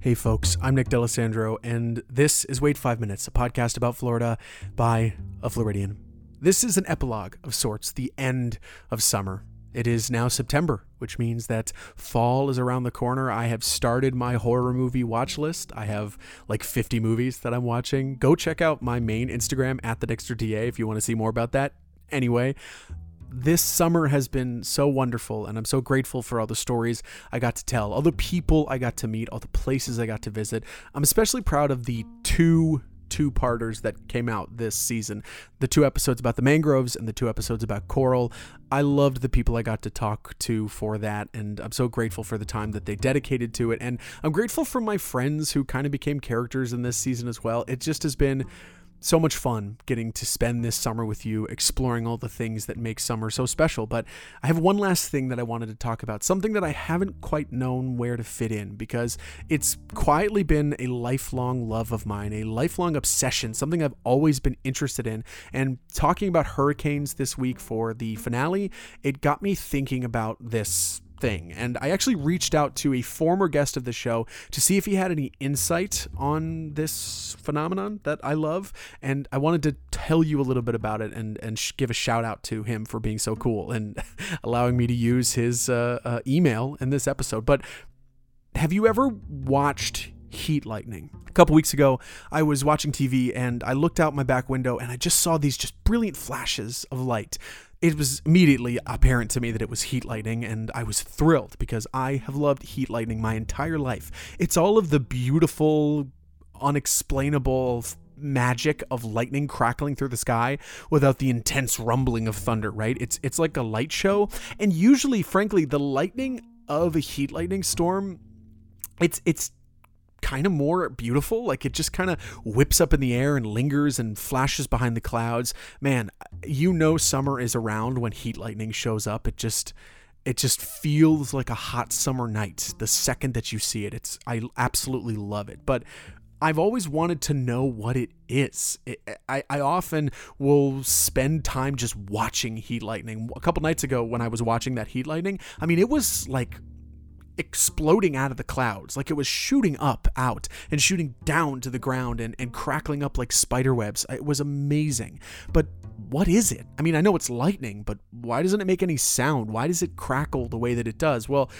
Hey folks, I'm Nick D'Alessandro, and this is Wait Five Minutes, a podcast about Florida by a Floridian. This is an epilogue of sorts, the end of summer. It is now September, which means that fall is around the corner. I have started my horror movie watch list. I have like 50 movies that I'm watching. Go check out my main Instagram at the Dexter DA if you want to see more about that. Anyway, this summer has been so wonderful, and I'm so grateful for all the stories I got to tell, all the people I got to meet, all the places I got to visit. I'm especially proud of the two two parters that came out this season the two episodes about the mangroves and the two episodes about coral. I loved the people I got to talk to for that, and I'm so grateful for the time that they dedicated to it. And I'm grateful for my friends who kind of became characters in this season as well. It just has been so much fun getting to spend this summer with you, exploring all the things that make summer so special. But I have one last thing that I wanted to talk about, something that I haven't quite known where to fit in because it's quietly been a lifelong love of mine, a lifelong obsession, something I've always been interested in. And talking about hurricanes this week for the finale, it got me thinking about this thing. And I actually reached out to a former guest of the show to see if he had any insight on this phenomenon that I love. And I wanted to tell you a little bit about it and, and sh- give a shout out to him for being so cool and allowing me to use his uh, uh, email in this episode. But have you ever watched heat lightning. A couple weeks ago, I was watching TV and I looked out my back window and I just saw these just brilliant flashes of light it was immediately apparent to me that it was heat lightning, and I was thrilled because I have loved heat lightning my entire life. It's all of the beautiful, unexplainable magic of lightning crackling through the sky without the intense rumbling of thunder, right? It's it's like a light show, and usually, frankly, the lightning of a heat lightning storm, it's it's kind of more beautiful. Like it just kind of whips up in the air and lingers and flashes behind the clouds. Man, you know summer is around when heat lightning shows up. It just it just feels like a hot summer night the second that you see it. It's I absolutely love it. But I've always wanted to know what it is. I, I often will spend time just watching heat lightning. A couple nights ago, when I was watching that heat lightning, I mean, it was like exploding out of the clouds, like it was shooting up out and shooting down to the ground and, and crackling up like spider webs. It was amazing. But what is it? I mean, I know it's lightning, but why doesn't it make any sound? Why does it crackle the way that it does? Well,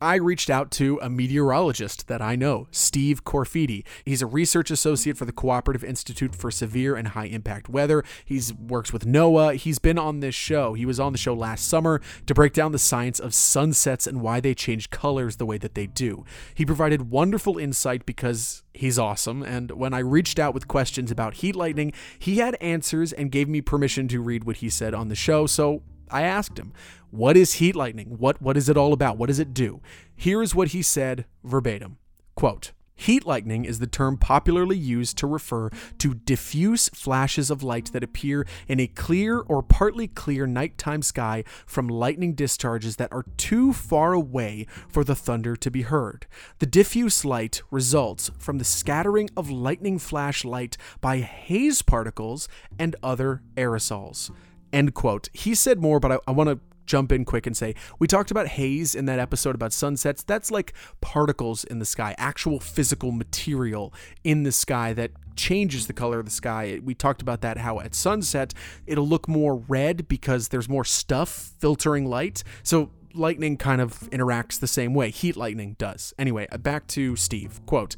I reached out to a meteorologist that I know, Steve Corfidi. He's a research associate for the Cooperative Institute for Severe and High Impact Weather. He works with NOAA. He's been on this show. He was on the show last summer to break down the science of sunsets and why they change colors the way that they do. He provided wonderful insight because he's awesome. And when I reached out with questions about heat lightning, he had answers and gave me permission to read what he said on the show. So I asked him, "What is heat lightning? What what is it all about? What does it do?" Here is what he said verbatim. Quote, Heat lightning is the term popularly used to refer to diffuse flashes of light that appear in a clear or partly clear nighttime sky from lightning discharges that are too far away for the thunder to be heard. The diffuse light results from the scattering of lightning flash light by haze particles and other aerosols. End quote. He said more, but I, I want to jump in quick and say we talked about haze in that episode about sunsets. That's like particles in the sky, actual physical material in the sky that changes the color of the sky. We talked about that how at sunset it'll look more red because there's more stuff filtering light. So lightning kind of interacts the same way. Heat lightning does. Anyway, uh, back to Steve. Quote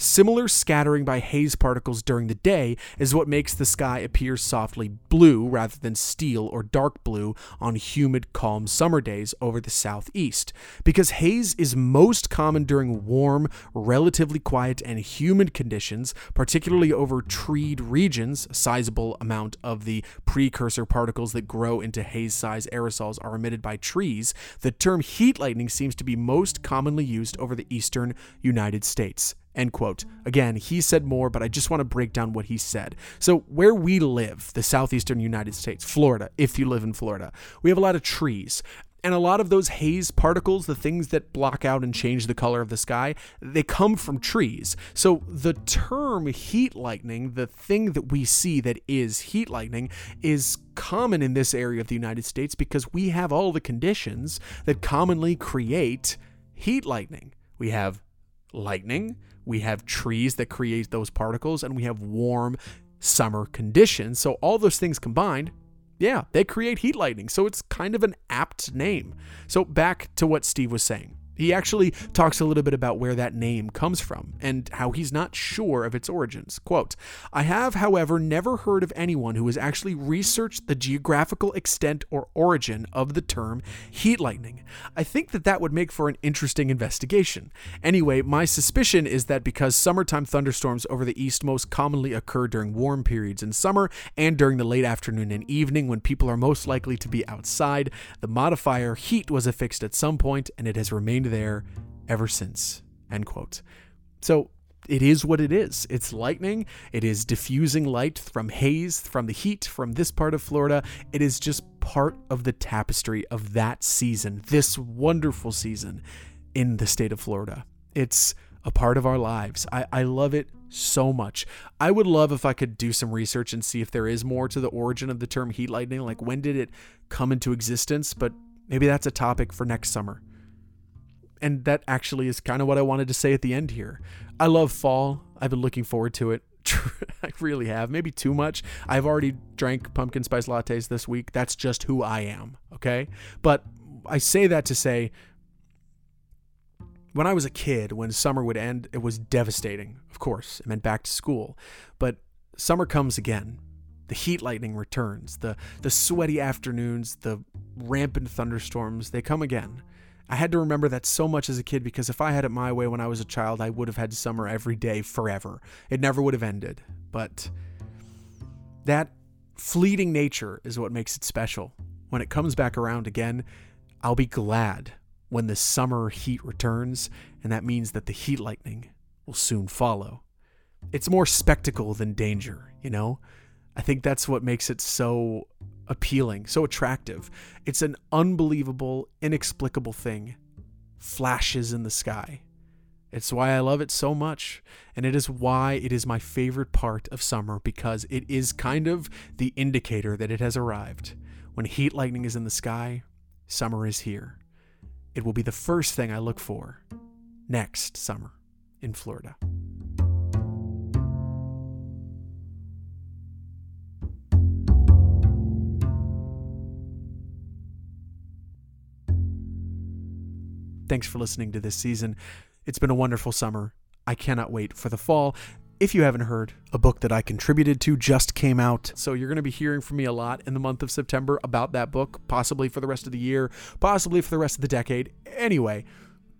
Similar scattering by haze particles during the day is what makes the sky appear softly blue rather than steel or dark blue on humid, calm summer days over the southeast. Because haze is most common during warm, relatively quiet, and humid conditions, particularly over treed regions, a sizable amount of the precursor particles that grow into haze size aerosols are emitted by trees, the term heat lightning seems to be most commonly used over the eastern United States. End quote. Again, he said more, but I just want to break down what he said. So, where we live, the southeastern United States, Florida, if you live in Florida, we have a lot of trees. And a lot of those haze particles, the things that block out and change the color of the sky, they come from trees. So the term heat lightning, the thing that we see that is heat lightning, is common in this area of the United States because we have all the conditions that commonly create heat lightning. We have lightning, we have trees that create those particles, and we have warm summer conditions. So, all those things combined, yeah, they create heat lightning. So, it's kind of an apt name. So, back to what Steve was saying. He actually talks a little bit about where that name comes from and how he's not sure of its origins. Quote, I have, however, never heard of anyone who has actually researched the geographical extent or origin of the term heat lightning. I think that that would make for an interesting investigation. Anyway, my suspicion is that because summertime thunderstorms over the east most commonly occur during warm periods in summer and during the late afternoon and evening when people are most likely to be outside, the modifier heat was affixed at some point and it has remained there ever since. End quote. So it is what it is. It's lightning. It is diffusing light from haze, from the heat, from this part of Florida. It is just part of the tapestry of that season, this wonderful season in the state of Florida. It's a part of our lives. I, I love it so much. I would love if I could do some research and see if there is more to the origin of the term heat lightning. Like, when did it come into existence? But maybe that's a topic for next summer and that actually is kind of what I wanted to say at the end here. I love fall. I've been looking forward to it. I really have. Maybe too much. I've already drank pumpkin spice lattes this week. That's just who I am. Okay. But I say that to say when I was a kid, when summer would end, it was devastating. Of course, it meant back to school. But summer comes again. The heat lightning returns. The the sweaty afternoons, the rampant thunderstorms, they come again. I had to remember that so much as a kid because if I had it my way when I was a child, I would have had summer every day forever. It never would have ended. But that fleeting nature is what makes it special. When it comes back around again, I'll be glad when the summer heat returns, and that means that the heat lightning will soon follow. It's more spectacle than danger, you know? I think that's what makes it so appealing, so attractive. It's an unbelievable, inexplicable thing. Flashes in the sky. It's why I love it so much. And it is why it is my favorite part of summer because it is kind of the indicator that it has arrived. When heat lightning is in the sky, summer is here. It will be the first thing I look for next summer in Florida. Thanks for listening to this season. It's been a wonderful summer. I cannot wait for the fall. If you haven't heard, a book that I contributed to just came out. So you're going to be hearing from me a lot in the month of September about that book, possibly for the rest of the year, possibly for the rest of the decade. Anyway,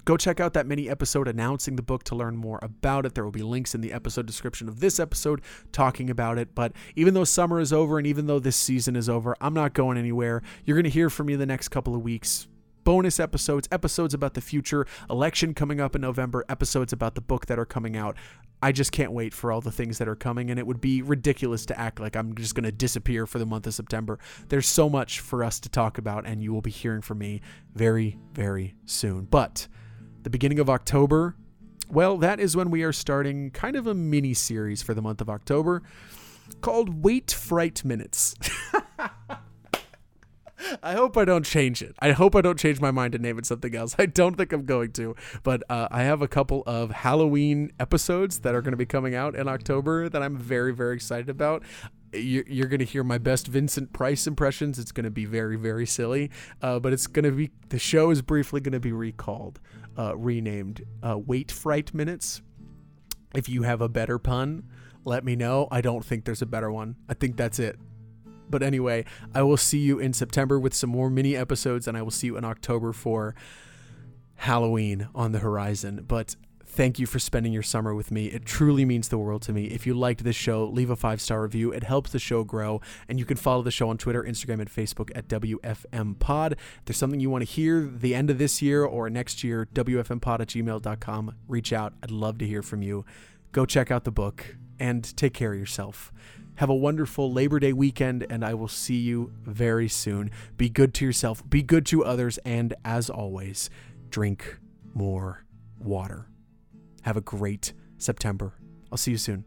go check out that mini episode announcing the book to learn more about it. There will be links in the episode description of this episode talking about it. But even though summer is over and even though this season is over, I'm not going anywhere. You're going to hear from me the next couple of weeks bonus episodes, episodes about the future, election coming up in November, episodes about the book that are coming out. I just can't wait for all the things that are coming, and it would be ridiculous to act like I'm just going to disappear for the month of September. There's so much for us to talk about, and you will be hearing from me very, very soon. But the beginning of October, well, that is when we are starting kind of a mini series for the month of October called Wait Fright Minutes. I hope I don't change it. I hope I don't change my mind to name it something else. I don't think I'm going to, but uh, I have a couple of Halloween episodes that are going to be coming out in October that I'm very, very excited about. You're, going to hear my best Vincent Price impressions. It's going to be very, very silly, uh, but it's going to be the show is briefly going to be recalled, uh, renamed uh, Wait Fright Minutes. If you have a better pun, let me know. I don't think there's a better one. I think that's it. But anyway, I will see you in September with some more mini episodes, and I will see you in October for Halloween on the horizon. But thank you for spending your summer with me. It truly means the world to me. If you liked this show, leave a five star review. It helps the show grow. And you can follow the show on Twitter, Instagram, and Facebook at WFM Pod. If there's something you want to hear the end of this year or next year, WFMPod at gmail.com. Reach out. I'd love to hear from you. Go check out the book and take care of yourself. Have a wonderful Labor Day weekend, and I will see you very soon. Be good to yourself, be good to others, and as always, drink more water. Have a great September. I'll see you soon.